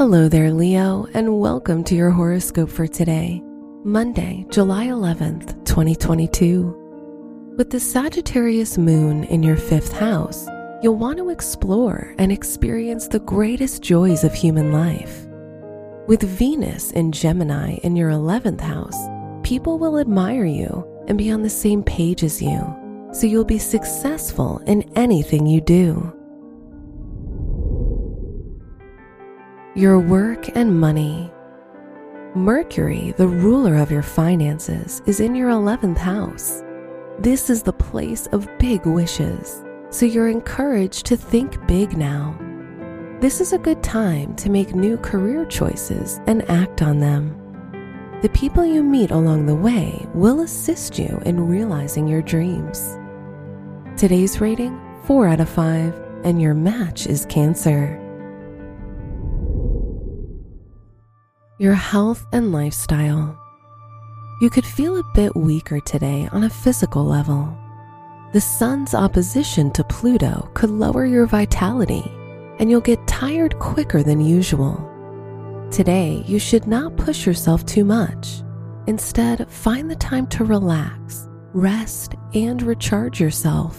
Hello there, Leo, and welcome to your horoscope for today, Monday, July 11th, 2022. With the Sagittarius moon in your fifth house, you'll want to explore and experience the greatest joys of human life. With Venus in Gemini in your 11th house, people will admire you and be on the same page as you, so you'll be successful in anything you do. Your work and money. Mercury, the ruler of your finances, is in your 11th house. This is the place of big wishes, so you're encouraged to think big now. This is a good time to make new career choices and act on them. The people you meet along the way will assist you in realizing your dreams. Today's rating 4 out of 5, and your match is Cancer. Your health and lifestyle. You could feel a bit weaker today on a physical level. The sun's opposition to Pluto could lower your vitality, and you'll get tired quicker than usual. Today, you should not push yourself too much. Instead, find the time to relax, rest, and recharge yourself.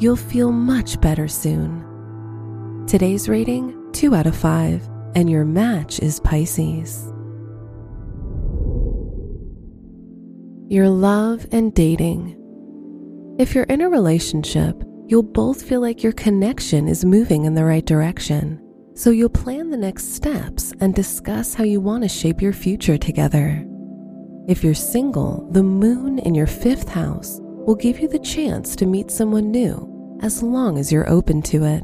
You'll feel much better soon. Today's rating 2 out of 5 and your match is Pisces. Your love and dating. If you're in a relationship, you'll both feel like your connection is moving in the right direction. So you'll plan the next steps and discuss how you want to shape your future together. If you're single, the moon in your fifth house will give you the chance to meet someone new as long as you're open to it.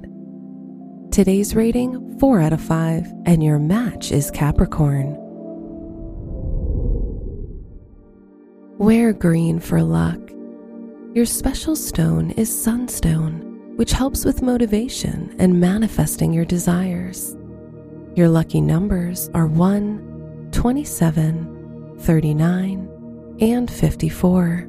Today's rating 4 out of 5, and your match is Capricorn. Wear green for luck. Your special stone is sunstone, which helps with motivation and manifesting your desires. Your lucky numbers are 1, 27, 39, and 54.